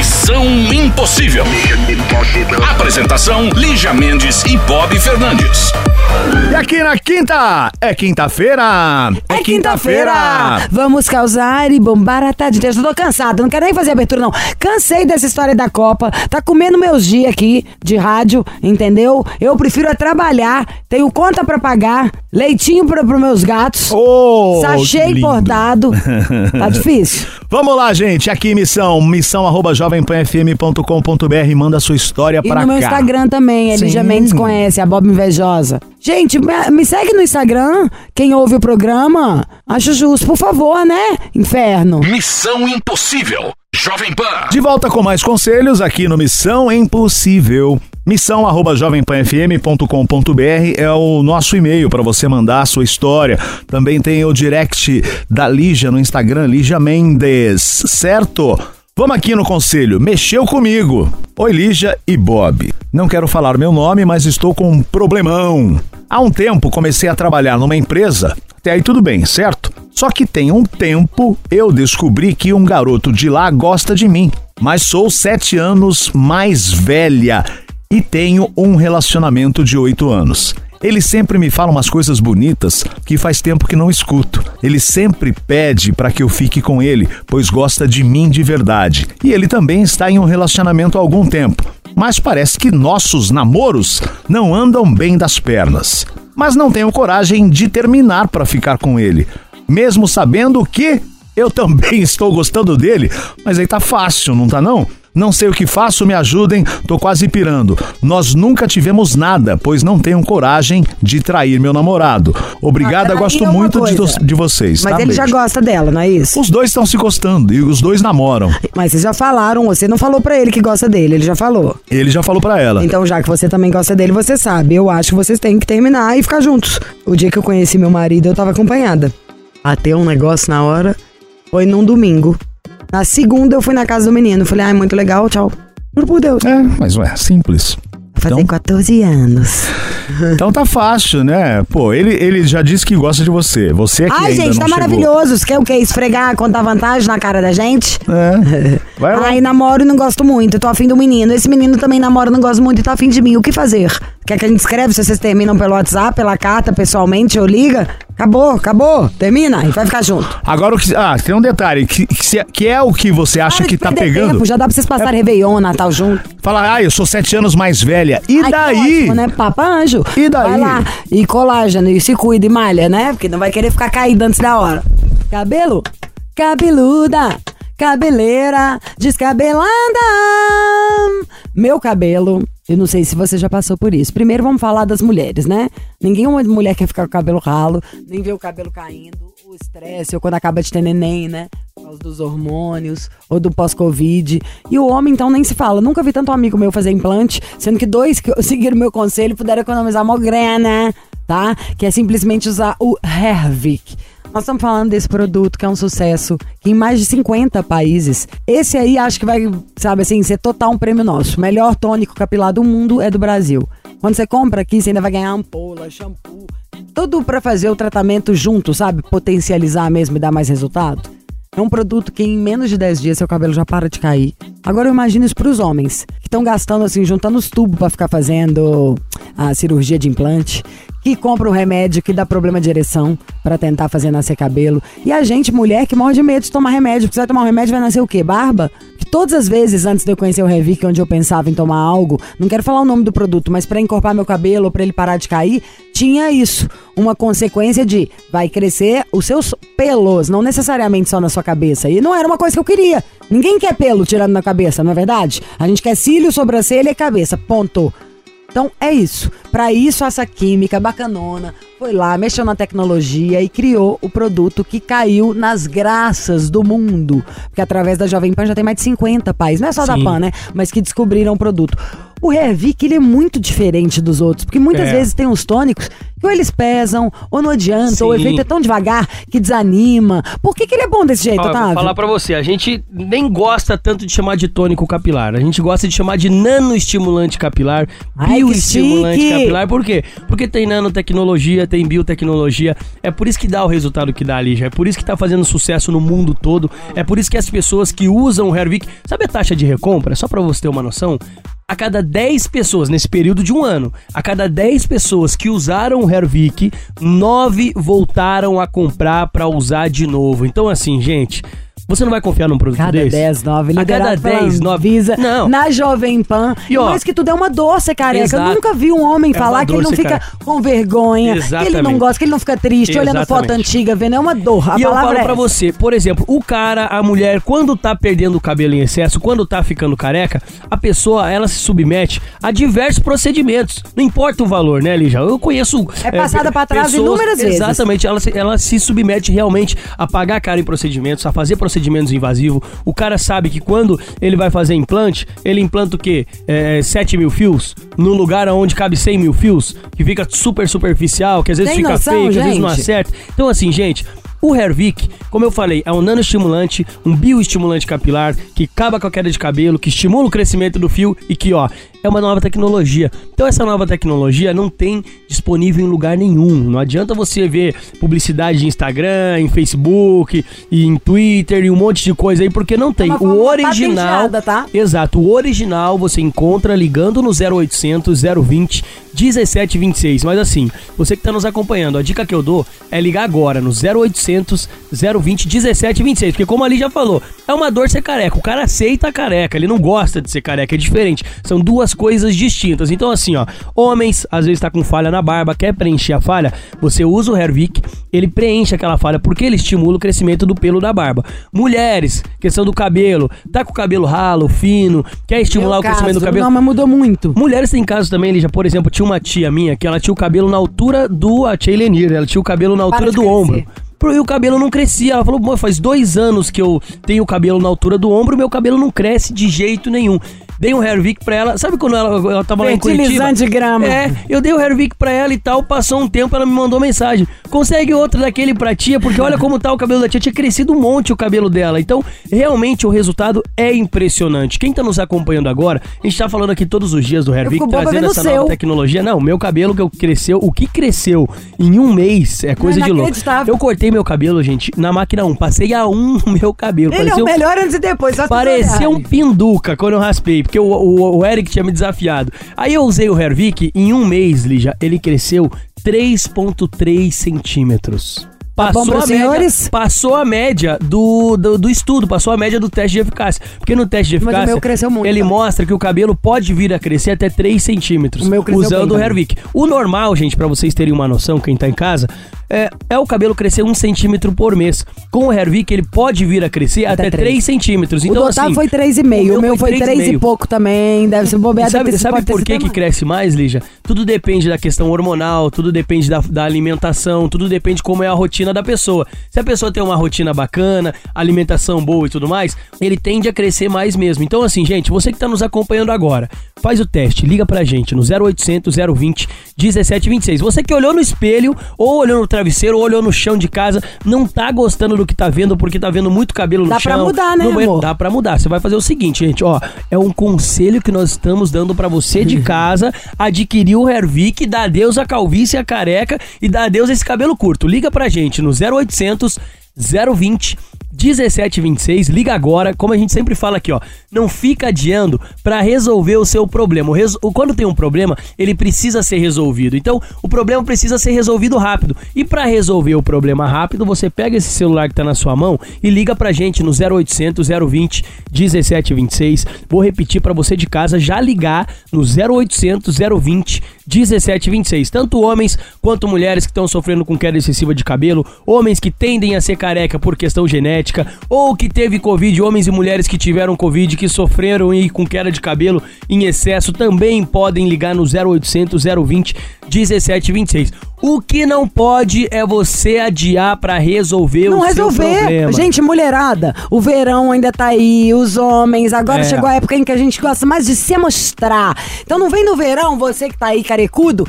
Missão Impossível. Apresentação: Lígia Mendes e Bob Fernandes. E aqui na quinta, é quinta-feira. É quinta-feira! Vamos causar e bombar a tarde. Eu tô cansada, não quero nem fazer abertura, não. Cansei dessa história da Copa. Tá comendo meus dias aqui de rádio, entendeu? Eu prefiro é trabalhar, tenho conta pra pagar, leitinho pra, pros meus gatos, Oh, sachê importado. Tá difícil. Vamos lá, gente. Aqui, missão. Missão arroba jovempanfm.com.br. Manda sua história E pra no meu cá. Instagram também, Elija Sim. Mendes conhece, a Bob Invejosa. Gente, me me segue no Instagram, quem ouve o programa. Acho justo, por favor, né? Inferno. Missão Impossível. Jovem Pan. De volta com mais conselhos aqui no Missão Impossível. Missão arroba jovempanfm.com.br é o nosso e-mail para você mandar a sua história. Também tem o direct da Lígia no Instagram, Lígia Mendes, certo? Vamos aqui no conselho. Mexeu comigo. Oi, Lígia e Bob. Não quero falar meu nome, mas estou com um problemão. Há um tempo comecei a trabalhar numa empresa. Até aí tudo bem, certo? Só que tem um tempo eu descobri que um garoto de lá gosta de mim. Mas sou sete anos mais velha e tenho um relacionamento de oito anos. Ele sempre me fala umas coisas bonitas que faz tempo que não escuto. Ele sempre pede para que eu fique com ele, pois gosta de mim de verdade. E ele também está em um relacionamento há algum tempo. Mas parece que nossos namoros não andam bem das pernas. Mas não tenho coragem de terminar para ficar com ele, mesmo sabendo que eu também estou gostando dele. Mas aí tá fácil, não tá não? Não sei o que faço, me ajudem, tô quase pirando. Nós nunca tivemos nada, pois não tenho coragem de trair meu namorado. Obrigada, Ah, gosto peraí, uma muito de, de vocês. Mas tá? ele já Beijo. gosta dela, não é isso? Os dois estão se gostando e os dois namoram. Mas vocês já falaram, você não falou pra ele que gosta dele, ele já falou. Ele já falou pra ela. Então, já que você também gosta dele, você sabe. Eu acho que vocês têm que terminar e ficar juntos. O dia que eu conheci meu marido, eu tava acompanhada. Bateu um negócio na hora, foi num domingo. Na segunda, eu fui na casa do menino. Falei, ai, muito legal, tchau. Juro por Deus. É, mas ué, simples. Fazer Então, 14 anos. então tá fácil, né? Pô, ele, ele já disse que gosta de você. Você é que Ai, gente, tá maravilhoso. Você quer o quê? Esfregar, contar vantagem na cara da gente? É. Vai lá. Ai, namoro e não gosto muito. Tô afim do menino. Esse menino também namora e não gosta muito e tá afim de mim. O que fazer? Quer que a gente escreve se vocês terminam pelo WhatsApp, pela carta, pessoalmente, ou liga? Acabou, acabou. Termina e vai ficar junto. Agora, o que, ah, tem um detalhe, que, que, se- que é o que você acha Para que tá pegando. Tempo, já dá pra vocês passarem Réveillon, Natal junto. Fala, ah, eu sou sete anos mais velha. E Ai, que daí? ótimo, né? Papa anjo. E daí? Vai lá. E colágeno, e se cuida e malha, né? Porque não vai querer ficar caído antes da hora. Cabelo, cabeluda, cabeleira, descabelada. Meu cabelo, eu não sei se você já passou por isso. Primeiro vamos falar das mulheres, né? Ninguém uma mulher quer ficar com o cabelo ralo, nem ver o cabelo caindo, o estresse, ou quando acaba de ter neném, né? Por causa dos hormônios, ou do pós-Covid. E o homem, então, nem se fala. Nunca vi tanto amigo meu fazer implante, sendo que dois que seguiram meu conselho puderam economizar uma grana, tá? Que é simplesmente usar o Hervik. Nós estamos falando desse produto que é um sucesso em mais de 50 países. Esse aí acho que vai, sabe assim, ser total um prêmio nosso. Melhor tônico capilar do mundo é do Brasil. Quando você compra aqui, você ainda vai ganhar ampola, shampoo, tudo pra fazer o tratamento junto, sabe? Potencializar mesmo e dar mais resultado. É um produto que em menos de 10 dias seu cabelo já para de cair. Agora eu imagino isso pros homens, que estão gastando assim, juntando os tubos pra ficar fazendo a cirurgia de implante, que compra um remédio que dá problema de ereção pra tentar fazer nascer cabelo. E a gente, mulher, que morre de medo de tomar remédio, porque você vai tomar um remédio vai nascer o quê? Barba? Que todas as vezes antes de eu conhecer o Revic, onde eu pensava em tomar algo, não quero falar o nome do produto, mas pra encorpar meu cabelo ou pra ele parar de cair, tinha isso, uma consequência de vai crescer os seus pelos, não necessariamente só na sua cabeça. E não era uma coisa que eu queria. Ninguém quer pelo tirando na cabeça, não é verdade? A gente quer cílio, sobrancelha e cabeça. Ponto. Então é isso. Pra isso, essa química bacanona foi lá, mexeu na tecnologia e criou o produto que caiu nas graças do mundo. Porque através da Jovem Pan já tem mais de 50 países, não é só da Sim. Pan, né? Mas que descobriram o produto. O Revic, ele é muito diferente dos outros, porque muitas É. vezes tem uns tônicos que ou eles pesam, ou não adianta, ou o efeito é tão devagar que desanima. Por que, que ele é bom desse jeito, eu vou Otávio? falar pra você, a gente nem gosta tanto de chamar de tônico capilar, a gente gosta de chamar de nanoestimulante capilar, Ai, bioestimulante capilar. Por quê? Porque tem nanotecnologia, tem biotecnologia, é por isso que dá o resultado que dá ali, já é por isso que tá fazendo sucesso no mundo todo, é por isso que as pessoas que usam o Hervik, sabe a taxa de recompra? Só pra você ter uma noção, a cada 10 pessoas, nesse período de um ano, a cada 10 pessoas que usaram o Hervik, 9 voltaram a comprar pra usar de novo. Então, assim, gente, você não vai confiar num produto Cada desse? 10, 9, A cada 10, 9. Visa Não. na Jovem Pan. E, ó, mais que tudo é uma dor ser careca. Exato. Eu nunca vi um homem É falar que ele não fica careca. com vergonha, que ele não Exatamente. gosta, que ele não fica triste, olhando foto Exatamente. antiga, vendo. É uma dor. A e eu falo é pra você, por exemplo, o cara, a mulher, quando tá perdendo o cabelo em excesso, quando tá ficando careca, a pessoa, ela se submete a diversos procedimentos. Não importa o valor, né, Lígia? Eu conheço... É passada pra trás inúmeras vezes. Exatamente, ela, se- ela se submete realmente a pagar cara em procedimentos, a fazer procedimentos invasivos. O cara sabe que quando ele vai fazer implante, ele implanta o quê? É, 7 mil fios? No lugar onde cabe 100 mil fios? Que fica super superficial, que às vezes Tem fica noção, feio, que às vezes não acerta. Então, assim, gente, o Hervik, como eu falei, é um nanoestimulante, um bioestimulante capilar que acaba com a queda de cabelo, que estimula o crescimento do fio e que, ó, é uma nova tecnologia. Então, essa nova tecnologia não tem disponível em lugar nenhum. Não adianta você ver publicidade em Instagram, em Facebook, e em Twitter e um monte de coisa aí, porque não tem. uma o original. tá? Exato, o original você encontra ligando no 0800 020 1726. Mas assim, você que está nos acompanhando, a dica que eu dou é ligar agora no 0800 020 1726. Porque, como ali já falou, é uma dor ser careca. O cara aceita a careca, ele não gosta de ser careca, é diferente. São duas coisas distintas. Então, assim, ó, homens, às vezes tá com falha na barba, quer preencher a falha, você usa o Hervik, ele preenche aquela falha porque ele estimula o crescimento do pelo da barba. Mulheres, questão do cabelo, tá com o cabelo ralo, fino, quer estimular Meu o crescimento caso, do cabelo. Não, mas mudou muito. Mulheres têm casos também, Lígia, por exemplo, tinha uma tia minha que ela tinha o cabelo na altura do a tia ela tinha o cabelo na altura do crescer. ombro. E o cabelo não crescia. Ela falou, "Pô, faz dois anos que eu tenho o cabelo na altura do ombro, meu cabelo não cresce de jeito nenhum. Dei um Hervik pra ela. Sabe quando ela, ela tava lá em Curitiba? Fertilizante grama. É, eu dei o Hervik pra ela e tal. Passou um tempo, ela me mandou mensagem. Consegue outro daquele pra tia, porque olha como tá o cabelo da tia. Tinha crescido um monte o cabelo dela. Então, realmente, o resultado é impressionante. Quem tá nos acompanhando agora, a gente tá falando aqui todos os dias do Hervik, boba trazendo essa o nova seu. tecnologia. Não, meu cabelo que eu cresceu, o que cresceu em um mês é coisa de louco. Eu cortei meu cabelo, gente, na máquina 1. Passei a 1 no meu cabelo. Ele é Parecia o um- melhor antes e depois. só Parecia um pinduca quando eu raspei, porque o, o, o Eric tinha me desafiado. Aí eu usei o Hervik, em um mês, Lígia, ele cresceu 3,3 centímetros. Tá bom Passou, pros a média, passou a média do, do, do estudo, passou a média do teste de eficácia. Porque no teste de Mas o eficácia, meu cresceu muito ele também. mostra que o cabelo pode vir a crescer até 3 centímetros O meu usando bem o. Hervik. O normal, gente, pra vocês terem uma noção, quem tá em casa, é, é o cabelo crescer um centímetro por mês. Com o Hervik, ele pode vir a crescer até, Até 3 três. centímetros. O Então, do Otávio assim, foi 3,5. O meu foi 3 e 3,5. pouco também. Deve ser bobeado. Sabe, sabe por que, que cresce mais, Lígia? Tudo depende da questão hormonal, tudo depende da, da alimentação, tudo depende de como é a rotina da pessoa. Se a pessoa tem uma rotina bacana, alimentação boa e tudo mais, ele tende a crescer mais mesmo. Então, assim, gente, você que tá nos acompanhando agora, faz o teste, liga pra gente no 0800 020 1726. Você que olhou no espelho, ou olhou no travesseiro, ou olhou no chão de casa, não tá gostando do que tá vendo porque tá vendo muito cabelo no Dá pra chão. mudar, né, banheiro. amor? Dá pra mudar. Você vai fazer o seguinte, gente, ó, é um conselho que nós estamos dando pra você de casa adquirir o Hervik, dá adeus a calvície a careca e dá adeus a esse cabelo curto. Liga pra gente no 0800 020 1726, liga agora, como a gente sempre fala aqui, ó, não fica adiando pra resolver o seu problema. O res- o- Quando tem um problema, ele precisa ser resolvido. Então, o problema precisa ser resolvido rápido. E pra resolver o problema rápido, você pega esse celular que tá na sua mão e liga pra gente no 0800 020 1726. Vou repetir pra você de casa já ligar no 0800 020 1726. Tanto homens quanto mulheres que estão sofrendo com queda excessiva de cabelo, homens que tendem a ser careca por questão genética, ou que teve Covid, homens e mulheres que tiveram Covid, que sofreram e com queda de cabelo em excesso, também podem ligar no 0800 020 1726. O que não pode é você adiar pra resolver Não o seu resolver. problema. Gente, mulherada, o verão ainda tá aí, os homens. Agora É. chegou a época em que a gente gosta mais de se mostrar. Então não vem no verão, você que tá aí carecudo,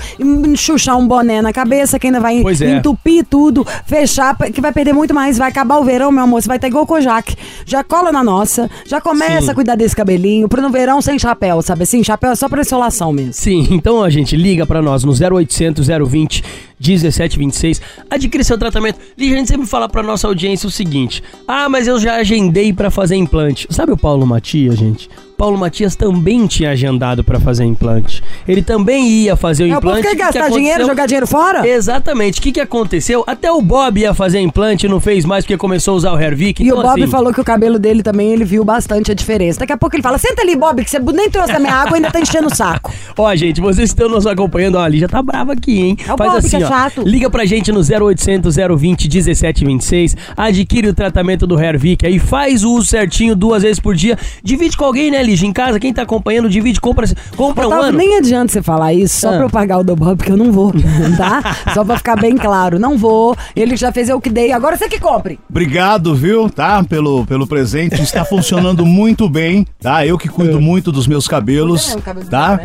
chuchar um boné na cabeça, que ainda vai é. entupir tudo, fechar, que vai perder muito mais. Vai acabar o verão, meu amor, você vai estar igual o Kojak. Já cola na nossa, já começa Sim. a cuidar desse cabelinho, pro no verão sem chapéu, sabe assim? Chapéu é só pra insolação mesmo. Sim, então, ó, gente, liga pra nós no 0800 020 1726. Adquire seu tratamento. Lígia, a gente sempre fala pra nossa audiência o seguinte: Ah, mas eu já agendei pra fazer implante. Sabe o Paulo Matias, gente? Paulo Matias também tinha agendado pra fazer implante. Ele também ia fazer o É, povo implante. O que gastar que dinheiro, jogar dinheiro fora? Exatamente. O que, que aconteceu? Até o Bob ia fazer implante e não fez mais porque começou a usar o Hervik. E Então, o Bob assim, falou que o cabelo dele também, ele viu bastante a diferença. Daqui a pouco ele fala, senta ali, Bob, que você nem trouxe a minha água e ainda tá enchendo o saco. Ó, gente, vocês estão nos acompanhando, ó, a Lígia tá brava aqui, hein? É o Bob que é chato. Liga pra gente no 0800 020 1726, adquire o tratamento do Hervik aí, faz o uso certinho duas vezes por dia, divide com alguém, né, Lígia? Em casa, quem tá acompanhando, divide, compra, compra um Otávio, ano. nem adianta você falar isso só Ah. pra eu pagar o do Bob, porque eu não vou, tá? só pra ficar bem claro, não vou. Ele já fez eu que dei, agora você que compre. Obrigado, viu, tá? Pelo, pelo presente. Está funcionando muito bem, tá? Eu que cuido muito dos meus cabelos, é, um cabelo tá?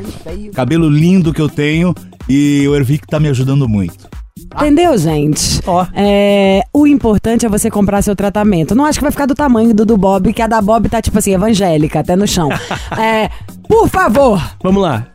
Cabelo lindo que eu tenho e o Ervic tá me ajudando muito. Entendeu, gente? Ó. É, o importante é você comprar seu tratamento. Não acho que vai ficar do tamanho do do Bob, que a da Bob tá, tipo assim, evangélica, até no chão. é, por favor, Vamos lá.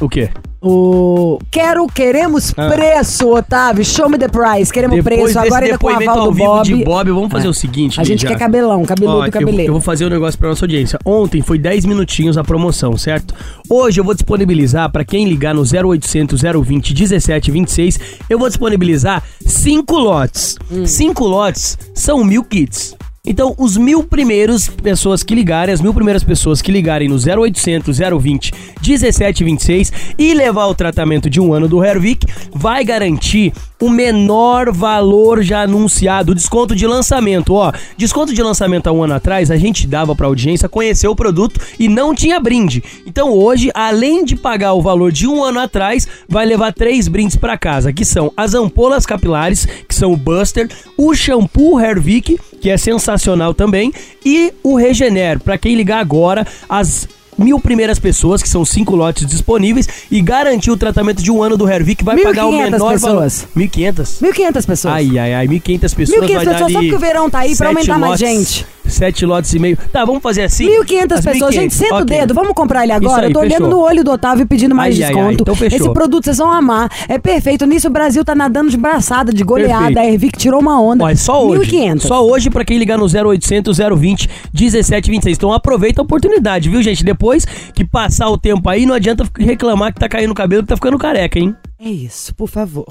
O quê? O... Quero, queremos Ah. preço, Otávio. Show me the price. Queremos Depois preço. Agora ainda com o aval do Bob. de Bob, vamos fazer É. o seguinte, A gente Lígia. quer cabelão, cabeludo, Ó, eu- cabeleiro. Eu, vou fazer um negócio pra nossa audiência. Ontem foi 10 minutinhos a promoção, certo? Hoje eu vou disponibilizar pra quem ligar no 0800 020 1726, eu vou disponibilizar 5 lotes. Hum. 5 lotes são mil kits. Então, os mil primeiros pessoas que ligarem, as mil primeiras pessoas que ligarem no 0800 020 1726 e levar o tratamento de um ano do Hervik, vai garantir o menor valor já anunciado, desconto de lançamento. Ó, desconto de lançamento há um ano atrás, a gente dava pra audiência conhecer o produto e não tinha brinde. Então hoje, além de pagar o valor de um ano atrás, vai levar três brindes pra casa, que são as ampolas capilares, que são o Buster, o shampoo Hervik, que é sensacional também, e o Regener. Pra quem ligar agora, as mil primeiras pessoas, que são cinco lotes disponíveis, e garantir o tratamento de um ano do Hervik, vai pagar o 1.500 menor valor. pessoas. 1.500? 1.500 pessoas. Ai, ai, ai, 1.500 pessoas 1.500 vai dar pessoas, só porque o verão tá aí pra aumentar mais lotes, gente. Sete lotes e meio. Tá, vamos fazer assim? 1.500 As pessoas. 1.500, Gente, senta o ok. dedo. Vamos comprar ele agora. Aí, eu tô olhando fechou. no olho do Otávio e pedindo mais Ai, ai, ai, desconto. então fechou. Esse produto vocês vão amar. É perfeito. Nisso o Brasil tá nadando de braçada, de goleada. Perfeito. A Ervic tirou uma onda. Ó, é só hoje. 1.500. Só hoje pra quem ligar no 0800 020 1726. Então aproveita a oportunidade, viu, gente? Depois que passar o tempo aí, não adianta reclamar que tá caindo o cabelo que tá ficando careca, hein? É isso, por favor.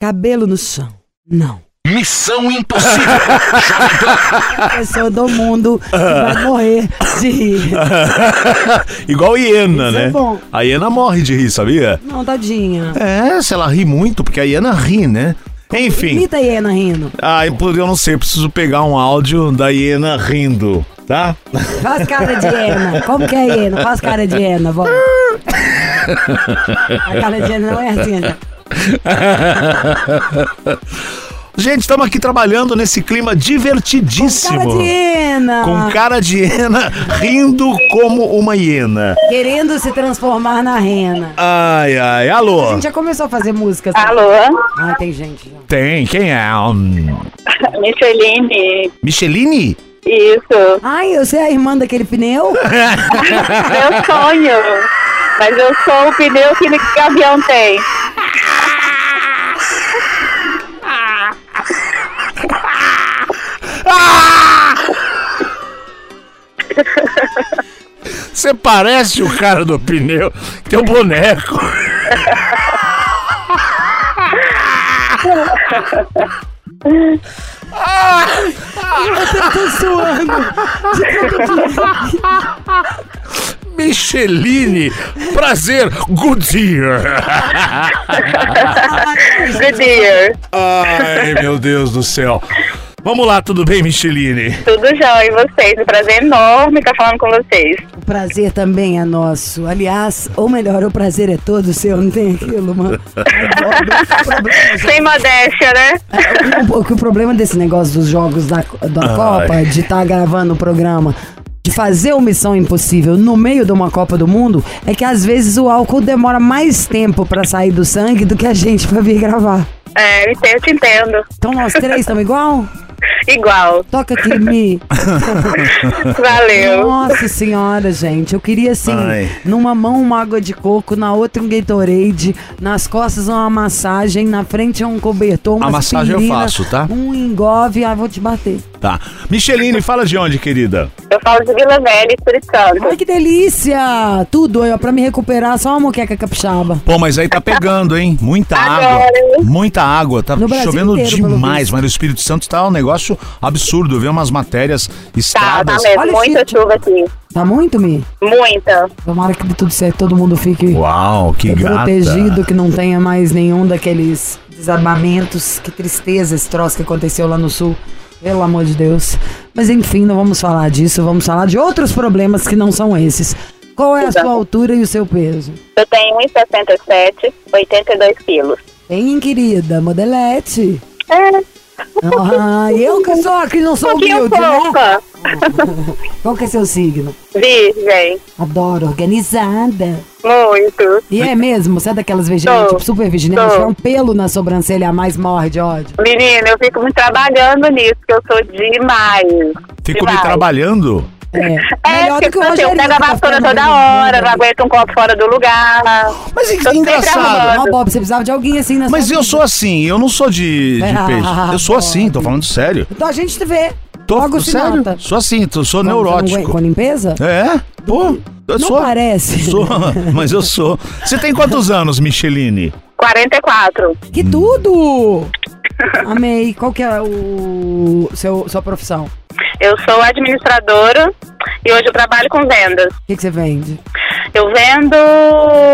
Cabelo no chão. Não. Missão Impossível. Jovem Pan. Pessoa do mundo que vai morrer de rir. Igual hiena, Isso é né? bom. A hiena morre de rir, sabia? Não, tadinha. É, se ela ri muito, porque a hiena ri, né? Enfim. Imita a hiena rindo. Ah, eu eu não sei, preciso pegar um áudio da hiena rindo, tá? Faz cara de hiena. Como que é hiena? Faz cara de hiena, vamos. A cara de hiena não é assim, né? Gente, estamos aqui trabalhando nesse clima divertidíssimo. Cara de hiena. Com cara de hiena rindo como uma hiena. Querendo se transformar na rena. Ai, ai, A alô. gente já começou a fazer músicas. Alô, Ah, tem gente já. Tem, quem é? Hum, Micheline. Micheline? Isso. Ai, eu sei a irmã daquele pneu? Meu sonho. Mas eu sou o pneu que o avião tem. Você parece o cara do pneu. Teu boneco. Tô suando. Micheline, prazer, Goodyear. Good year. Ai, meu Deus do céu. Vamos lá, tudo bem, Micheline? Tudo jóia, e vocês? Um prazer enorme estar falando com vocês. O prazer também é nosso. Aliás, ou melhor, o prazer é todo seu, não tem aquilo, mano? Sem modéstia, né? o, o, o problema desse negócio dos jogos da, da Ai. Copa, de estar gravando o programa, de fazer o Missão Impossível no meio de uma Copa do Mundo, é que às vezes o álcool demora mais tempo pra sair do sangue do que a gente pra vir gravar. É, eu te entendo. Então nós três estamos igual? Igual. Toca aqui, Mi. Valeu. Nossa senhora, gente. Eu queria assim, Ai. numa mão uma água de coco, na outra um Gatorade, nas costas uma massagem, na frente um cobertor, uma A massagem eu faço, tá? Um engove, ah, vou te bater. Tá. Micheline, fala de onde, querida? Eu falo de Vila Velha, Espírito Santo. Ai, que delícia! Tudo, ó, pra me recuperar, só uma moqueca capixaba. Pô, mas aí tá pegando, hein? Muita água. Muita água. Tá No chovendo inteiro, demais, mas no Espírito Santo tá um negócio absurdo. Eu vi umas matérias, Tá, tá estradas. mesmo. Olha Muita chuva aqui. Tá muito, Mi? Muita. Tomara que dê tudo certo, todo mundo fique Uau, que gata. protegido, que não tenha mais nenhum daqueles desabamentos. Que tristeza esse troço que aconteceu lá no sul. Pelo amor de Deus. Mas enfim, não vamos falar disso, vamos falar de outros problemas que não são esses. Qual é a sua altura e o seu peso? Eu tenho 1,67, 82 quilos. Bem, querida, modelete. É, Ah, eu que sou que não sou humilde, né? Qual que é seu signo? Virgem. Adoro, organizada. Muito. E é mesmo? Você é daquelas virginianas, tipo, super virginianas, que é um pelo na sobrancelha a mais morre de ódio? Menina, eu fico me trabalhando nisso, que eu sou demais. Fico me demais. trabalhando. É, É, melhor porque do que o tipo assim, eu Rogerinho. pego a vassoura toda hora, né, não aguento um copo fora do lugar. Mas é engraçado. Ó, Bob, você precisava de alguém assim na Mas sua eu vida. sou assim, eu não sou de, de Ah, peixe. Eu sou assim, tô falando sério. Então a gente te vê. Tô Logo se sério. nota. Sou assim, tô, sou não neurótico. aguenta Com limpeza? É? Pô, eu Não sou. parece. Sou, mas eu sou. Você tem quantos anos, Micheline? 44. Que tudo! Amei. Qual que é o seu, sua profissão? Eu sou administradora e hoje eu trabalho com vendas. O que, que você vende? Eu vendo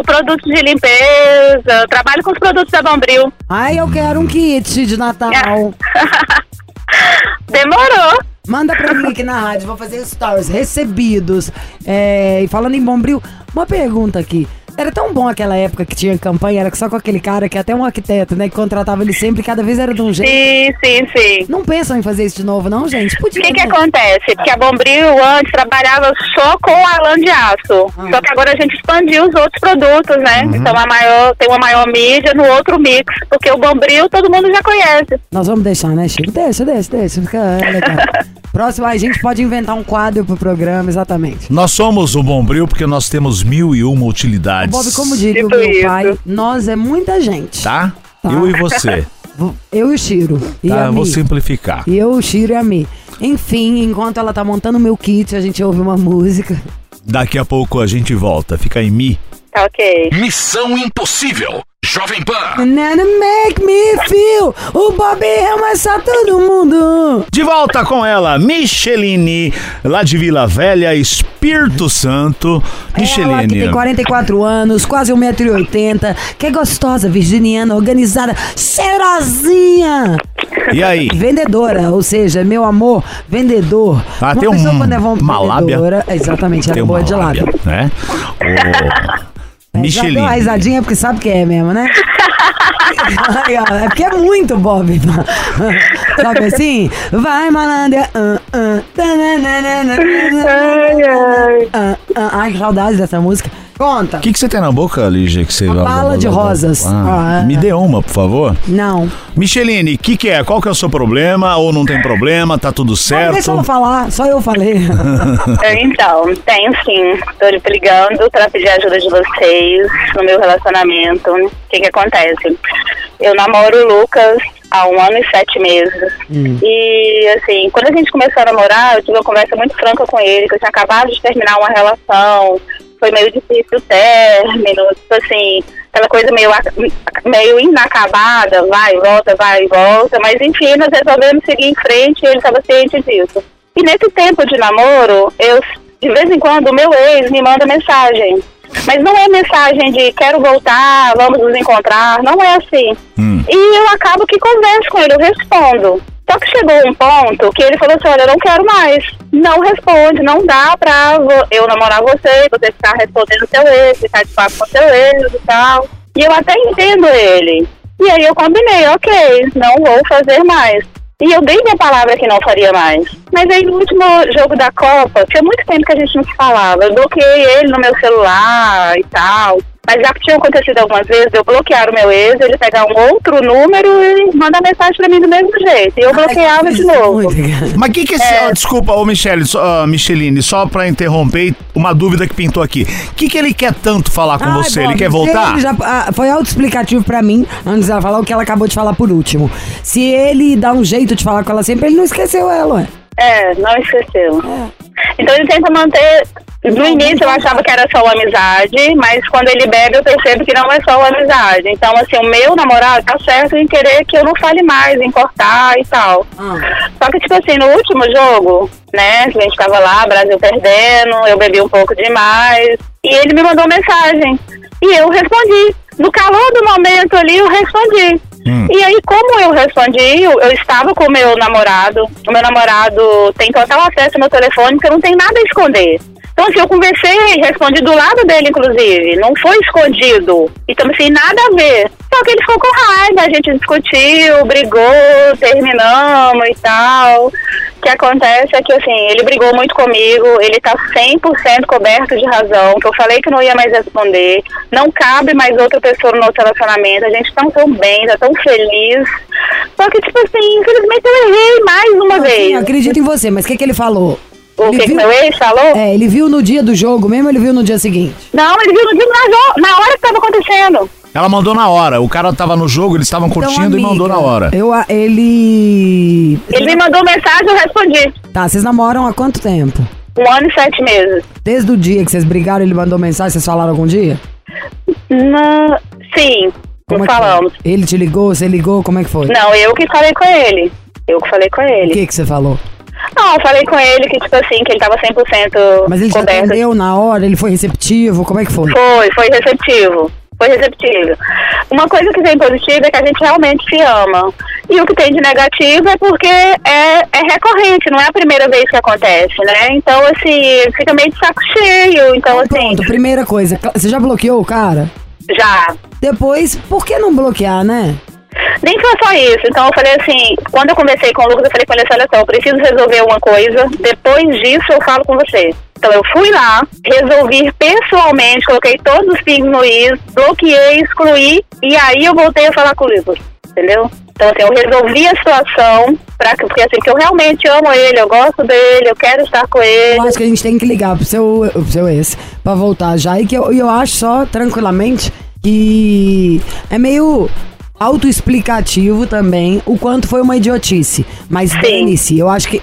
produtos de limpeza, trabalho com os produtos da Bombril. Ai, eu quero um kit de Natal. Demorou. Manda pra mim aqui na rádio, vou fazer stories recebidos. É, e falando em Bombril, uma pergunta aqui. Era tão bom aquela época que tinha campanha, era só com aquele cara que é até um arquiteto, né? Que contratava ele sempre, cada vez era de um jeito. Sim, sim, sim. Não pensam em fazer isso de novo, não, gente? O que que acontece? Porque a Bombril antes trabalhava só com a lã de aço. Ah. Só que agora a gente expandiu os outros produtos, né? Então a maior, tem uma maior mídia no outro mix. Porque o Bombril todo mundo já conhece. Nós vamos deixar, né, Chico? Deixa, deixa, deixa. Fica legal. Próximo, a gente pode inventar um quadro pro programa, exatamente. Nós somos o Bombril porque nós temos mil e uma utilidades. Bob, como diria o meu isso. pai, nós é muita gente. Tá? Tá. Eu e você. Eu e o Chiro. E Tá? a Eu Vou Mi. simplificar. E eu, o Chiro e a Mi. Enfim, enquanto ela tá montando o meu kit, a gente ouve uma música. Daqui a pouco a gente volta. Fica em mim. Tá ok. Missão Impossível. Jovem Pan. Nana make me feel. O Bob só todo mundo. De volta com ela, Micheline, lá de Vila Velha, Espírito Santo. Ela que Micheline. tem 44 anos, quase 1,80m, que é gostosa, virginiana, organizada, cheirosinha. E aí? Vendedora, ou seja, meu amor, vendedor. Ah, Uma tem um- quando é uma lábia. exatamente, ela é boa uma de lábia. lábia, né? Já deu uma risadinha porque sabe que é mesmo, né? Ai, ó, é porque é muito, Bob. sabe assim? Vai, malandra. Ai, que saudade dessa música. Conta. O que, que você tem na boca, Lígia? Que você Uma bala de rosas. Ah, Ah, me é. dê uma, por favor. Não. Micheline, o que, que é? Qual que é o seu problema? Ou não tem problema? Tá tudo Não, deixa certo? falar, só eu falei. Então, tenho sim. Tô ligando para pedir ajuda de vocês no meu relacionamento. O que que acontece? Eu namoro o Lucas há um ano e sete meses. E, assim, quando a gente começou a namorar, eu tive uma conversa muito franca com ele, que eu tinha acabado de terminar uma relação. Foi meio difícil o término, tipo assim, aquela coisa meio, meio inacabada, vai volta, vai e volta. Mas, enfim, nós resolvemos seguir em frente e ele estava ciente disso. E nesse tempo de namoro, eu, de vez em quando, o meu ex me manda mensagem. Mas não é mensagem de quero voltar, vamos nos encontrar, não é assim. Hum. E eu acabo que converso com ele, eu respondo. Só que chegou um ponto que ele falou assim, olha, eu não quero mais. Não responde, não dá pra eu namorar você, você ficar respondendo seu ex, ficar de papo com seu ex e tal. E eu até entendo ele. E aí eu combinei, ok, não vou fazer mais. E eu dei minha palavra que não faria mais. Mas aí no último jogo da Copa, tinha muito tempo que a gente não se falava. Eu bloqueei ele no meu celular e tal. Mas já que tinha acontecido algumas vezes, eu bloquear o meu ex, ele pegar um outro número e mandar mensagem pra mim do mesmo jeito. E eu bloqueava de novo. Mas o que que esse... ó, desculpa, ô Michele, ó, Micheline, só pra interromper, uma dúvida que pintou aqui. O que que ele quer tanto falar com Ai, você? Bob, ele quer voltar? ele já- ah, foi autoexplicativo pra mim, antes dela falar o que ela acabou de falar por último. Se ele dá um jeito de falar com ela sempre, ele não esqueceu ela, ué. É, não esqueceu. Então ele tenta manter. No início eu achava que era só uma amizade, mas quando ele bebe eu percebo que não é só uma amizade. Então, assim, o meu namorado tá certo em querer que eu não fale mais, em cortar e tal. Só que, tipo assim, no último jogo, né, que a gente tava lá, Brasil perdendo, eu bebi um pouco demais, e ele me mandou mensagem. E eu respondi. No calor do momento ali, eu respondi. E aí, como eu respondi, eu, eu estava com o meu namorado. O meu namorado tem total acesso ao meu telefone, porque eu não tenho nada a esconder. Então, assim, eu conversei, respondi do lado dele, inclusive. Não foi escondido. Então, assim, nada a ver. Só que ele ficou com raiva, a gente discutiu, brigou, terminamos e tal. O que acontece é que, assim, ele brigou muito comigo, ele tá 100% coberto de razão, que eu falei que não ia mais responder. Não cabe mais outra pessoa no nosso relacionamento, a gente tá tão bem, tá tão feliz. Só que, tipo assim, infelizmente eu errei mais uma Sim, vez. eu acredito em você, mas o que, que ele falou? O Ele que, que viu- meu ex falou? É, ele viu no dia do jogo mesmo ou ele viu no dia seguinte? Não, ele viu no dia na, na hora que tava acontecendo. Ela mandou na hora. O cara tava no jogo, eles estavam curtindo Então, e mandou amiga, na hora. Eu, ele. Ele me mandou mensagem, eu respondi. Tá, vocês namoram há quanto tempo? Um ano e sete meses. Desde o dia que vocês brigaram, ele mandou mensagem, vocês falaram algum dia? Na... Sim, Como não é que foi? falamos. Ele te ligou, você ligou, como é que foi? Não, eu que falei com ele. Eu que falei com O ele. que que você falou? Não, eu falei com ele que, tipo assim, que ele tava 100% Mas ele coberto. atendeu na hora, ele foi receptivo, como é que foi? Foi, foi receptivo. Foi receptivo. Uma coisa que tem positiva é que a gente realmente se ama. E o que tem de negativo é porque é, é recorrente, não é a primeira vez que acontece, né? Então, assim, fica meio de saco cheio. Então, assim, Pronto, primeira coisa, você já bloqueou o cara? já. Depois, por que não bloquear, né? Nem foi só isso. Então eu falei assim, quando eu conversei com o Lucas, eu falei com ele assim, olha só, eu preciso resolver uma coisa, depois disso eu falo com você. Então eu fui lá, resolvi pessoalmente, coloquei todos os pingos no is, bloqueei, excluí, e aí eu voltei a falar com o Lucas, entendeu? Então assim, eu resolvi a situação, pra, que- porque assim, que eu realmente amo ele, eu gosto dele, eu quero estar com ele. Eu acho que a gente tem que ligar pro seu, pro seu ex pra voltar já. E que eu, eu acho só, tranquilamente, que é meio autoexplicativo também o quanto foi uma idiotice. Mas dane-se, eu acho que.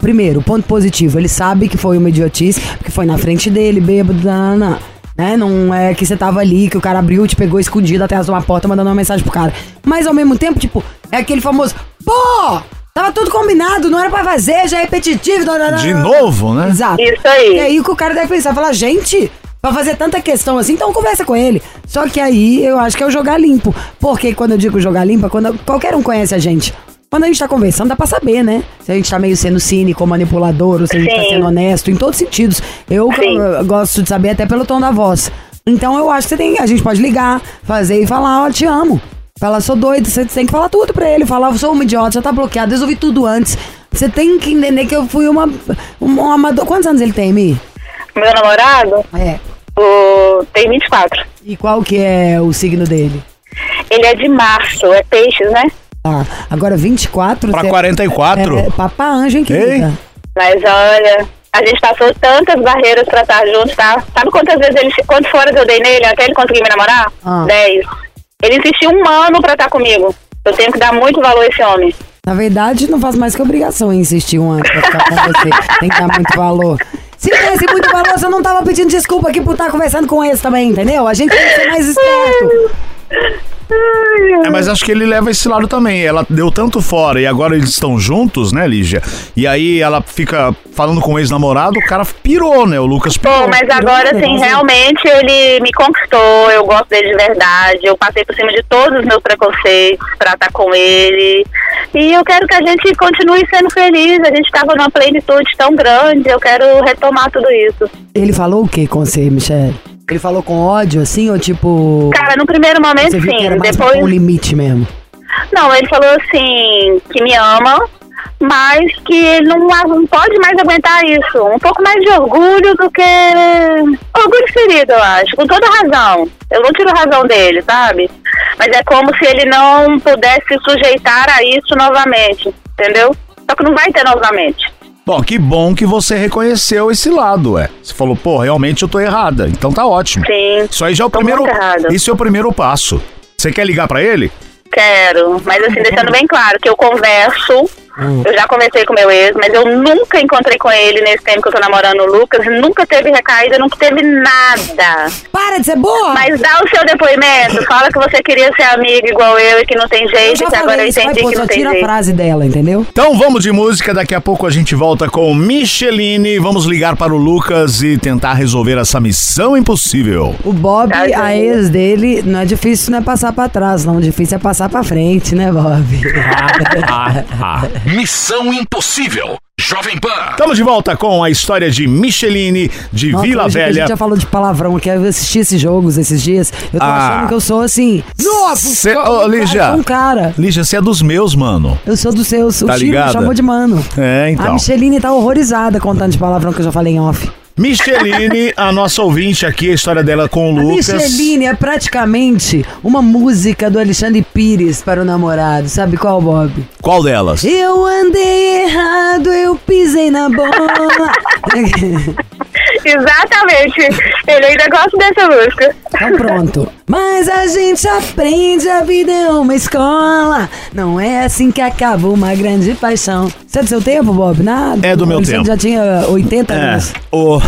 Primeiro, ponto positivo, ele sabe que foi uma idiotice, porque foi na frente dele, bêbado, nanana, né? Não é que você tava ali, que o cara abriu, te pegou escondido atrás de uma porta, mandando uma mensagem pro cara. Mas ao mesmo tempo, tipo, é aquele famoso. Pô! Tava tudo combinado, não era pra fazer, já é repetitivo. nanana." De novo, né? Exato. Isso aí. E aí o que o cara deve pensar, falar, gente, pra fazer tanta questão assim, então conversa com ele. Só que aí eu acho que é o jogar limpo. Porque quando eu digo jogar limpo, é quando qualquer um conhece a gente. Quando a gente tá conversando, dá pra saber, né? Se a gente tá meio sendo cínico, manipulador, ou se a gente tá Sim. sendo honesto, em todos os sentidos. Eu, eu gosto de saber até pelo tom da voz. Então eu acho que você tem, a gente pode ligar, fazer e falar, ó, te amo. Falar, sou doido, você tem que falar tudo pra ele. Falar, eu sou uma idiota, já tá bloqueado, resolvi tudo antes. Você tem que entender que eu fui uma, uma, um amador. Quantos anos ele tem, Mi? Meu namorado É. o, tem 24. E qual que é o signo dele? Ele é de março, é peixes, né? Tá. Agora 24. Pra você- 44. É, é papá anjo, hein, querida? Ei. Mas olha, a gente passou tantas barreiras pra estar juntos, tá? Sabe quantas vezes ele, quantos foras eu dei nele até ele conseguir me namorar? Ah. Dez. Ele insistiu um ano pra estar comigo. Eu tenho que dar muito valor a esse homem. Na verdade, não faz mais que obrigação em insistir um antes pra ficar com você. Tem que dar muito valor. Se desse muito valor, você não tava pedindo desculpa aqui por estar conversando com eles também, entendeu? A gente tem que ser mais esperto. É, mas acho que ele leva esse lado também. Ela deu tanto fora e agora eles estão juntos, né, Lígia? E aí ela fica falando com o ex-namorado, o cara pirou, né? O Lucas pirou. Pô, mas agora, pirou, assim, negócio. realmente ele me conquistou, eu gosto dele de verdade, eu passei por cima de todos os meus preconceitos pra estar com ele. E eu quero que a gente continue sendo feliz, a gente tava numa plenitude tão grande, eu quero retomar tudo isso. Ele falou o que com você, Michelle? Ele falou com ódio, assim, ou tipo. Cara, no primeiro momento, você viu que sim, era mais pra depois... um limite mesmo. Não, ele falou assim, que me ama, mas que ele não, não pode mais aguentar isso. Um pouco mais de orgulho do que. Orgulho ferido, eu acho, com toda razão. Eu não tiro razão dele, sabe? Mas é como se ele não pudesse se sujeitar a isso novamente, entendeu? Só que não vai ter novamente. Bom, que bom que você reconheceu esse lado, ué. Você falou, pô, realmente eu tô errada. Então tá ótimo. Sim. Isso aí já é o Tô primeiro. Isso é o primeiro passo. Você quer ligar pra ele? Quero, mas assim, deixando bem claro que eu converso, eu já conversei com meu ex, mas eu nunca encontrei com ele nesse tempo que eu tô namorando o Lucas, nunca teve recaída, nunca teve nada. Para de ser boa! Mas dá o seu depoimento, fala que você queria ser amiga igual eu e que não tem eu jeito, já que agora eu isso, vai, entendi pô, que só não tem tira a jeito. frase dela, entendeu? Então vamos de música, daqui a pouco a gente volta com Micheline. Vamos ligar para o Lucas e tentar resolver essa missão impossível. O Bob, Tá, a ex dele, não é difícil não é passar pra trás, não. O difícil é passar pra frente, né, Bob? Missão Impossível. Jovem Pan. Estamos de volta com a história de Micheline, de Nossa, Vila que A Velha. gente já falou de palavrão aqui, eu assisti esses jogos esses dias. Eu tô Ah. achando que eu sou assim. Nossa, Cê- um Lígia. um cara. Lígia, você é dos meus, mano. Eu sou do seu, o Tá Chico me ligada? chamou de mano. É, A então. Micheline tá horrorizada contando de palavrão que eu já falei em off. Micheline, a nossa ouvinte aqui, a história dela com o A Lucas. Micheline é praticamente uma música do Alexandre Pires para o namorado. Sabe qual, Bob? Qual delas? Eu andei errado, eu pisei na bola. Exatamente, ele ainda gosta dessa música. Então pronto. Mas a gente aprende, a vida é uma escola. Não é assim que acaba uma grande paixão. Você é do seu tempo, Bob? Nada. É do meu Você tempo. já tinha 80 É, anos. o,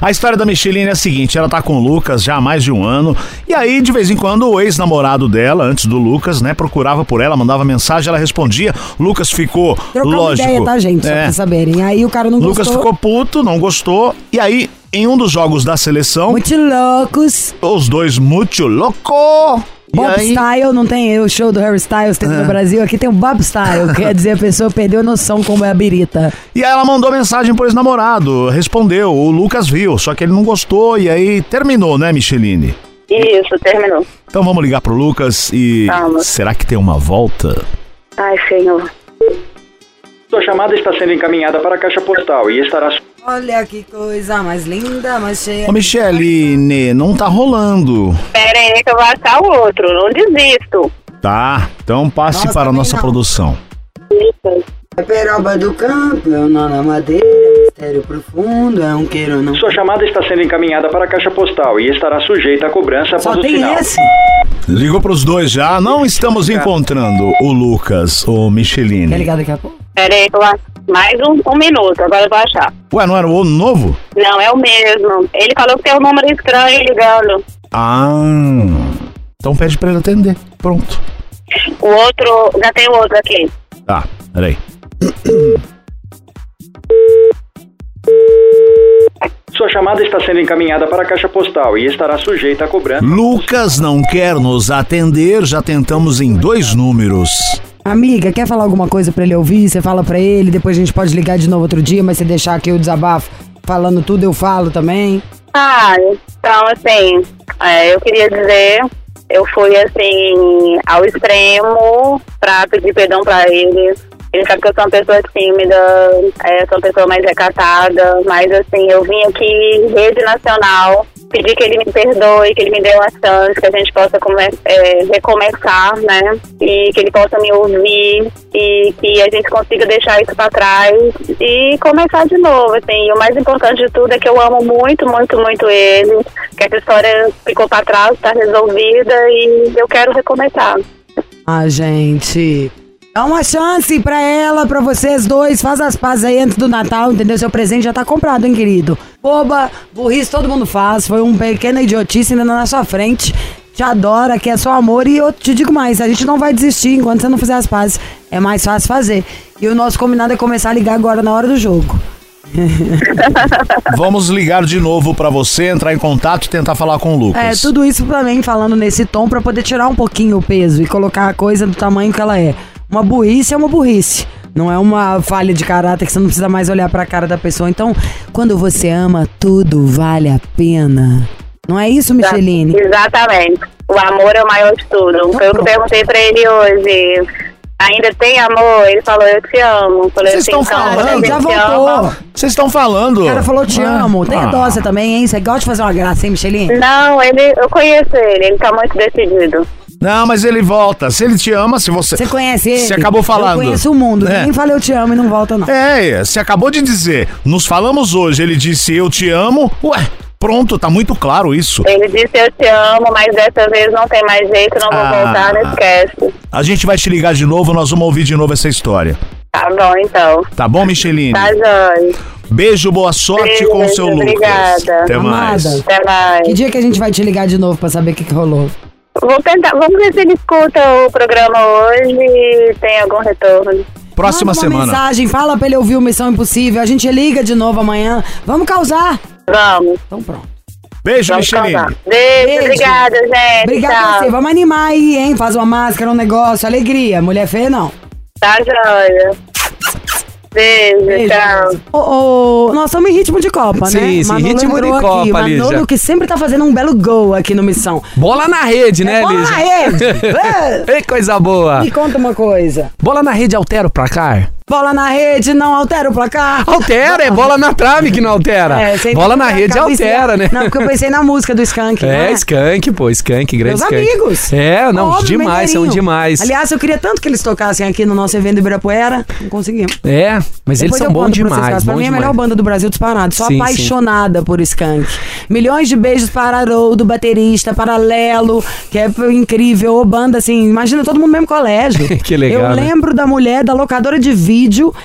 a história da Micheline é a seguinte: ela tá com o Lucas já há mais de um ano. E aí, de vez em quando, o ex-namorado dela, antes do Lucas, né, procurava por ela, mandava mensagem, ela respondia. Lucas ficou, lógico. ideia, tá, gente? Só é, pra saberem. Aí o cara não Lucas gostou. ficou puto, não gostou. E aí, em um dos jogos da seleção, Muito loucos. os dois muito louco. E Bob aí, Style, não tem o show do Harry Styles, tem no Brasil. Aqui tem o Bob Style, quer dizer, a pessoa perdeu a noção como é a birita. E aí ela mandou mensagem pro ex-namorado, respondeu, o Lucas viu, só que ele não gostou e aí terminou, né, Micheline? Isso, terminou. Então vamos ligar pro Lucas e Vamos. será que tem uma volta? Ai, senhor. Sua chamada está sendo encaminhada para a caixa postal e estará Olha que coisa mais linda, mais cheia. Ô Micheline, não tá rolando. Pera aí que eu vou achar o outro, não desisto. Tá, então passe Nossa, para a nossa não. produção. É peroba do campo, é um nó na madeira, mistério profundo, é um queiro ou não. Sua chamada está sendo encaminhada para a caixa postal e estará sujeita a cobrança Só após o tem sinal. esse? Ligou pros dois já, não estamos encontrando o Lucas ou Micheline. Quer ligar daqui a pouco? Pera aí eu acho. Mais um, um minuto, agora eu vou achar. Ué, não era o novo? Não, é o mesmo. Ele falou que tem um número estranho ligando. Ah, então pede pra ele atender. Pronto. O outro, já tem o outro aqui. Tá, peraí. Sua chamada está sendo encaminhada para a caixa postal e estará sujeita a cobrança. Lucas não quer nos atender, já tentamos em dois números. Amiga, quer falar alguma coisa pra ele ouvir? Você fala pra ele, depois a gente pode ligar de novo outro dia, mas você deixar aqui o desabafo falando tudo, eu falo também. Ah, então assim, é, eu queria dizer, eu fui assim ao extremo pra pedir perdão pra ele. Ele sabe que eu sou uma pessoa tímida, é, sou uma pessoa mais recatada, mas assim, eu vim aqui, rede nacional, pedir que ele me perdoe, que ele me dê uma chance, que a gente possa é, recomeçar, né? E que ele possa me ouvir e que a gente consiga deixar isso pra trás e começar de novo, assim. E o mais importante de tudo é que eu amo muito, muito, muito ele, que essa história ficou pra trás, tá resolvida e eu quero recomeçar. Ah, gente. Dá uma chance pra ela, pra vocês dois. Faz as pazes aí antes do Natal, entendeu? Seu presente já tá comprado, hein, querido? Boba, burrice todo mundo faz. Foi um pequeno idiotice ainda na sua frente. te adora, quer só amor. E eu te digo mais, a gente não vai desistir enquanto você não fizer as pazes. É mais fácil fazer. E o nosso combinado é começar a ligar agora na hora do jogo. Vamos ligar de novo pra você, entrar em contato e tentar falar com o Lucas. É, tudo isso também falando nesse tom pra poder tirar um pouquinho o peso e colocar a coisa do tamanho que ela é. Uma burrice é uma burrice. Não é uma falha de caráter que você não precisa mais olhar pra cara da pessoa. Então, quando você ama, tudo vale a pena. Não é isso, Micheline? Exatamente. O amor é o maior de tudo. Foi o que eu perguntei pra ele hoje. Ainda tem amor? Ele falou, eu te amo. Falei Vocês estão então, falando? Já voltou. Vocês estão falando. O cara falou te Ah, amo. Tem ah. você também, hein? Você gosta de fazer uma graça, hein, Micheline? Não, ele, eu conheço ele, ele tá muito decidido. Não, mas ele volta. Se ele te ama, se você. Você conhece ele? Você acabou falando. Eu conheço o mundo. É. Ninguém fala eu te amo e não volta, não. É, você acabou de dizer. Nos falamos hoje. Ele disse eu te amo. Ué, pronto, tá muito claro isso. Ele disse eu te amo, mas dessa vez não tem mais jeito, não vou Ah. voltar, não esquece. A gente vai te ligar de novo, nós vamos ouvir de novo essa história. Tá bom, então. Tá bom, Micheline? Tá, Joy. Beijo, boa sorte com o seu Beijo, Lucas. obrigada. Até mais. Amada. Até mais. Que dia que a gente vai te ligar de novo pra saber o que, que rolou? Vou tentar, vamos ver se ele escuta o programa hoje e tem algum retorno. Próxima Manda semana. mensagem, fala pra ele ouvir o Missão Impossível. A gente liga de novo amanhã. Vamos causar. Vamos. Então pronto. Beijo, Vamos Micheline. causar. Beijo, Beijo. obrigada, gente. Obrigada Tchau. a você. Vamos animar aí, hein? Faz uma máscara, um negócio, alegria. Mulher feia, não. Tá joia. Beijo, Beijo. tchau. Ô, ô, nós estamos em ritmo de Copa, né? Sim, sim, ritmo de aqui. Copa, Manolo Lígia. que sempre tá fazendo um belo gol aqui no Missão. Bola na rede, né, Bola na Lígia? rede. É. Ei, coisa boa. Me conta uma coisa. Bola na rede altera o placar? Bola na rede, não altera o placar. Altera, é bola na trave que não altera. É, bola na rede altera, né? Não, porque eu pensei na música do Skank, É, né? Skank, pô, Skank, grande Meus Skank. amigos. É, não, Óbvio, demais, são demais. Aliás, eu queria tanto que eles tocassem aqui no nosso evento do Ibirapuera. Não conseguimos. É, mas eles Depois são eu bons vocês, demais, caras. Pra mim é a melhor banda do Brasil disparado. Sou Sim, sim. apaixonada por Skank. Milhões de beijos para Haroldo, baterista, Paralelo, que é incrível. Ô, banda, assim, imagina todo mundo no mesmo colégio. Que legal, Eu né? lembro da mulher da locadora de vídeo,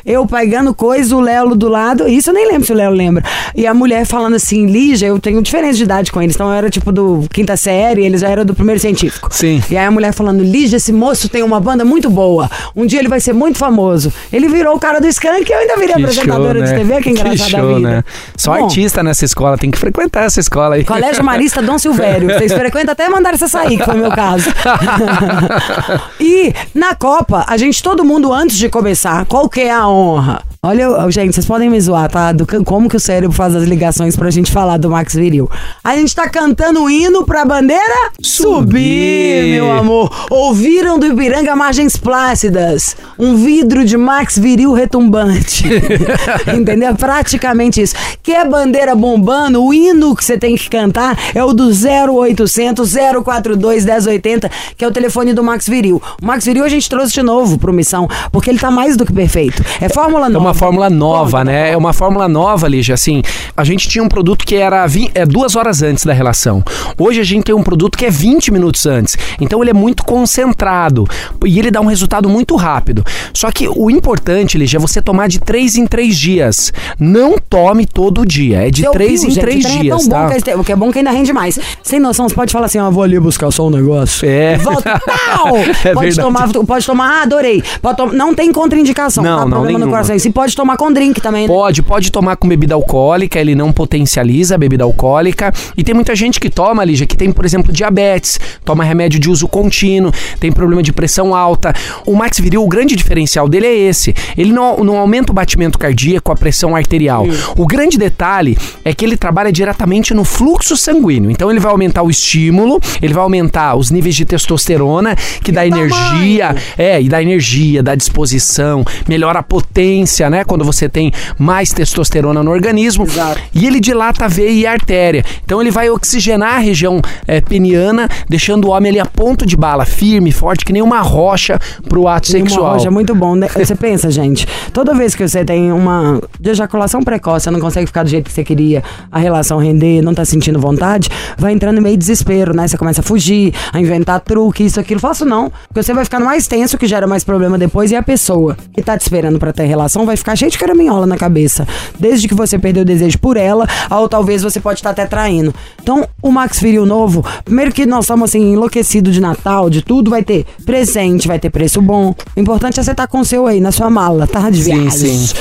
eu pegando coisa, o Lelo do lado. Isso eu nem lembro se o Lelo lembra. E a mulher falando assim, Lígia, eu tenho diferença de idade com eles. Então eu era tipo do quinta série, eles já eram do primeiro científico. Sim. E aí a mulher falando, Lígia, esse moço tem uma banda muito boa. Um dia ele vai ser muito famoso. Ele virou o cara do Skank eu ainda virei Que apresentadora show, de né? TV, que engraçado show, da vida. né? Só Bom, artista nessa escola, tem que frequentar essa escola aí. Colégio Marista Dom Silvério. Vocês frequentam até mandaram você sair, que foi o meu caso. e na Copa, a gente, todo mundo, antes de começar, qual que é a honra? Olha, gente, vocês podem me zoar, tá? Do como que o cérebro faz as ligações pra gente falar do Max Viril. A gente tá cantando o hino pra bandeira subir, Subir. meu amor. Ouviram do Ipiranga Margens Plácidas. Um vidro de Max Viril retumbante. Entendeu? É Praticamente isso. Quer bandeira bombando? O hino que você tem que cantar é o do 0800 042 1080, que é o telefone do Max Viril. O Max Viril a gente trouxe de novo pro Missão, porque ele tá mais do que perfeito. É Fórmula É nova. uma fórmula nova, né? É uma fórmula nova, Lígia. Assim, a gente tinha um produto que era vi- é, duas horas antes da relação. Hoje a gente tem um produto que é 20 minutos antes. Então ele é muito concentrado e ele dá um resultado muito rápido. Só que o importante, Lígia, é você tomar de três em três dias. Não tome todo dia. É de três em três O trem dias, é tá? bom que, este- que é bom que ainda rende mais. Sem noção, você pode falar assim, ó, vou ali buscar só um negócio. É. Volta, tal! É pode verdade. tomar, pode tomar, ah, adorei. Pode tom- não tem contraindicação, Não, tá? não, Problema no nenhuma. coração. E se pode tomar com drink também, né? Pode, pode tomar com bebida alcoólica, ele não potencializa a bebida alcoólica. E tem muita gente que toma, Lígia, que tem, por exemplo, diabetes, toma remédio de uso contínuo, tem problema de pressão alta. O Max Viril, o grande diferencial dele é esse. Ele não, não aumenta o batimento cardíaco, a pressão arterial. O grande detalhe é que ele trabalha diretamente no fluxo sanguíneo. Então ele vai aumentar o estímulo, ele vai aumentar os níveis de testosterona, que dá energia, é, e dá energia, dá disposição, melhora a potência, né? Quando você tem mais testosterona no organismo. Exato. E ele dilata a veia e a artéria. Então ele vai oxigenar a região é, peniana, deixando o homem ali a ponto de bala, firme, forte, que nem uma rocha pro ato Uma sexual. rocha muito bom. né? Você pensa, gente, toda vez que você tem uma de ejaculação precoce, você não consegue ficar do jeito que você queria, a relação render, não tá sentindo vontade, vai entrando em meio desespero, né? Você começa a fugir, a inventar truque, isso, aquilo. Faço não. Porque você vai ficando mais tenso, que gera mais problema depois, e a pessoa que tá te esperando pra ter relação vai vai ficar cheio de caraminhola na cabeça. Desde que você perdeu o desejo por ela, ou talvez você pode estar até traindo. Então, o Max Viril novo, primeiro que nós estamos assim, enlouquecidos de Natal, de tudo, vai ter presente, vai ter preço bom. O importante é você estar com o seu aí na sua mala, tá? De Sim, viagem. sim.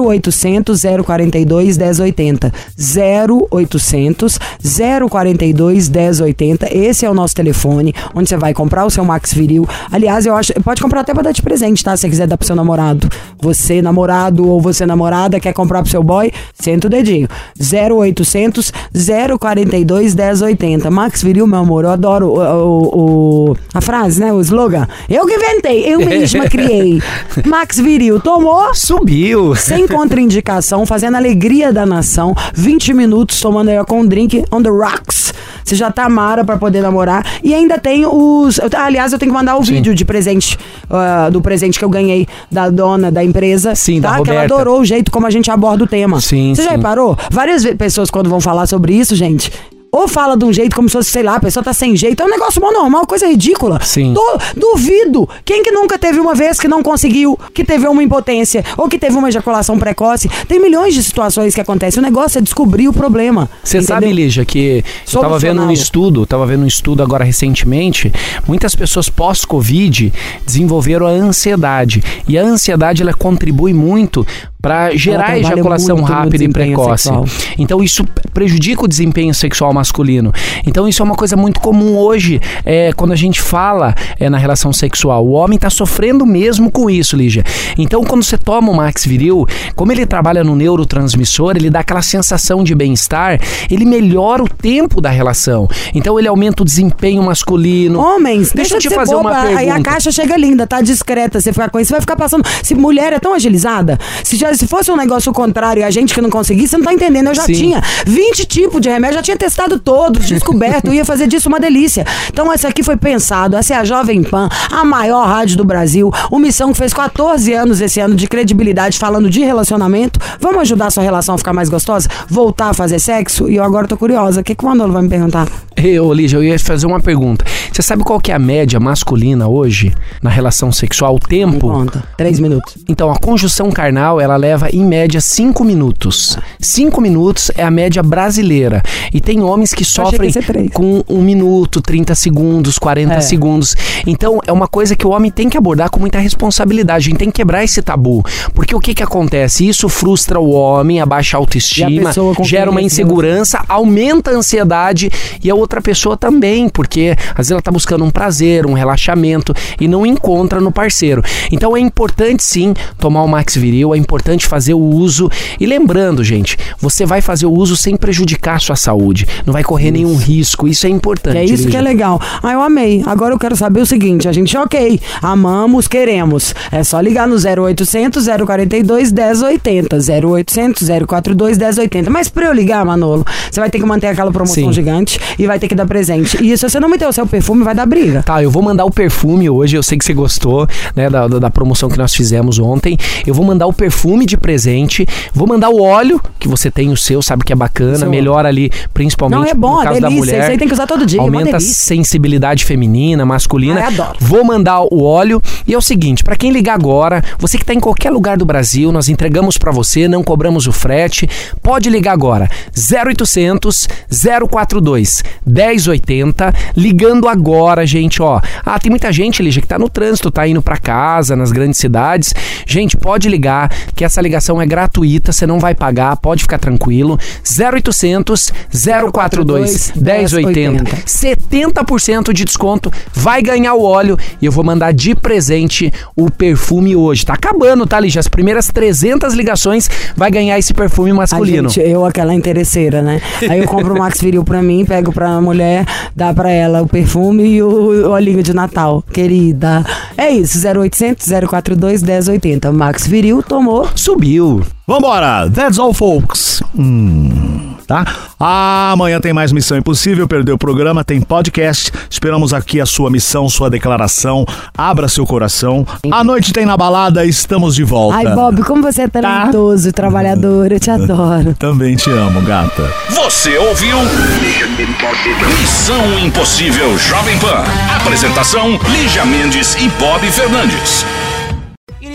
0800 042 1080. 0800 042 1080. Esse é o nosso telefone, onde você vai comprar o seu Max Viril. Aliás, eu acho, pode comprar até pra dar de presente, tá? Se você quiser dar pro seu namorado. Você, namorado ou você, namorada, quer comprar pro seu boy, senta o dedinho. 0800 042 1080. Max Viril, meu amor, eu adoro o, o- o- a frase, né? O slogan. Eu que inventei, eu mesma criei. Max Viril, tomou? Subiu. Sem contraindicação, fazendo a alegria da nação. 20 minutos tomando aí com um drink on the rocks. Você já tá mara pra poder namorar. E ainda tem os. eu- aliás, eu tenho que mandar o vídeo de presente. ah, do presente que eu ganhei da dona da empresa. Sim, da tá? Que ela Roberta. adorou o jeito como a gente aborda o tema. Sim, Você já sim. reparou? Várias pessoas, quando vão falar sobre isso, gente. Ou fala de um jeito como se fosse, sei lá, a pessoa tá sem jeito. É um negócio mó normal, coisa ridícula. Sim. Du- duvido. Quem que nunca teve uma vez que não conseguiu, que teve uma impotência, ou que teve uma ejaculação precoce? Tem milhões de situações que acontecem. O negócio é descobrir o problema. Você sabe, Lígia, que eu tava vendo um estudo, tava vendo um estudo agora recentemente, muitas pessoas pós-Covid desenvolveram a ansiedade. E a ansiedade, ela contribui muito para gerar ejaculação rápida e precoce. sexual. Então isso prejudica o desempenho sexual masculino. Então isso é uma coisa muito comum hoje, é, quando a gente fala é, na relação sexual. O homem está sofrendo mesmo com isso, Lígia. Então quando você toma o Max Viril, como ele trabalha no neurotransmissor, ele dá aquela sensação de bem-estar, ele melhora o tempo da relação. Então ele aumenta o desempenho masculino. Homens, Deixa deixa, eu te fazer boba. uma Aí a pergunta. caixa chega linda, tá discreta. Você fica com isso, você vai ficar passando. Se mulher é tão agilizada, se, já, se fosse um negócio contrário e a gente que não conseguisse, você não tá entendendo. Eu já Sim. tinha 20 tipos de remédio, já tinha testado todos, descoberto, ia fazer disso uma delícia. Então, essa aqui foi pensado. Essa é a Jovem Pan, a maior rádio do Brasil. Uma missão que fez 14 anos esse ano de credibilidade falando de relacionamento. Vamos ajudar a sua relação a ficar mais gostosa? Voltar a fazer sexo? E eu agora tô curiosa. O que, que o Manolo vai me perguntar? Eu, Lígia, eu ia fazer uma pergunta. Você sabe qual que é a média masculina hoje na relação sexual? O Me tempo? conta. Três minutos. Então, a conjunção carnal, ela leva em média 5 minutos. 5 minutos é a média brasileira. E tem homens que sofrem que com 1 minuto, 30 segundos, 40 É. segundos. Então, é uma coisa que o homem tem que abordar com muita responsabilidade. A gente tem que quebrar esse tabu. Porque o que que acontece? Isso frustra o homem, abaixa a autoestima, a gera uma insegurança, aumenta a ansiedade e a outra pessoa também, porque às vezes ela tá buscando um prazer, um relaxamento e não encontra no parceiro. Então é importante sim tomar o Max Viril, é importante fazer o uso e lembrando, gente, você vai fazer o uso sem prejudicar a sua saúde, não vai correr nenhum risco, isso é importante. É isso que Lígia. é legal. Ah, eu amei. Agora eu quero saber o seguinte: a gente, ok, amamos, queremos. É só ligar no 0800 042 1080. 0800 042 1080. Mas pra eu ligar, Manolo, você vai ter que manter aquela promoção Sim. gigante e vai ter que dar presente. E se você não meter o seu perfume, vai dar briga. Tá, eu vou mandar o perfume hoje, eu sei que você gostou, né, da, da promoção que nós fizemos ontem. Eu vou mandar o perfume de presente, vou mandar o óleo, que você tem o seu, sabe que é bacana, Seu melhora ali, principalmente Não, é bom, no é caso da delícia, mulher. isso aí tem que usar todo dia, é Aumenta a delícia. sensibilidade feminina, masculina. Adoro. Vou mandar o óleo e é o seguinte, pra quem ligar agora, você que tá em qualquer lugar do Brasil, nós entregamos pra você, não cobramos o frete. Pode ligar agora. 0800 042 1080, ligando agora, gente, ó. Ah, tem muita gente, Lígia, que tá no trânsito, tá indo pra casa, nas grandes cidades. Gente, pode ligar, que essa ligação é gratuita, você não vai pagar, pode ficar tranquilo. 0800 042 1080. 70% de desconto, vai ganhar o óleo e eu vou mandar de presente o perfume hoje. Tá acabando, tá, Lígia? As primeiras 300 ligações vai ganhar esse perfume masculino. gente, eu, aquela interesseira, né? Aí eu compro o Max Viril pra mim, pego pra mulher, dá pra ela o perfume e o, o olhinho de Natal. Querida. É isso, 0800 042 1080. Max Viril tomou. Subiu. Vambora, that's all folks. Hum, tá? Amanhã tem mais Missão Impossível, perdeu o programa, tem podcast. Esperamos aqui a sua missão, sua declaração. Abra seu coração. À noite tem na balada, estamos de volta. Ai, Bob, como você é talentoso, trabalhador, eu te adoro. Também te amo, gata. Você ouviu? Missão Impossível Jovem Pan. Apresentação: Lígia Mendes e Bob Fernandes.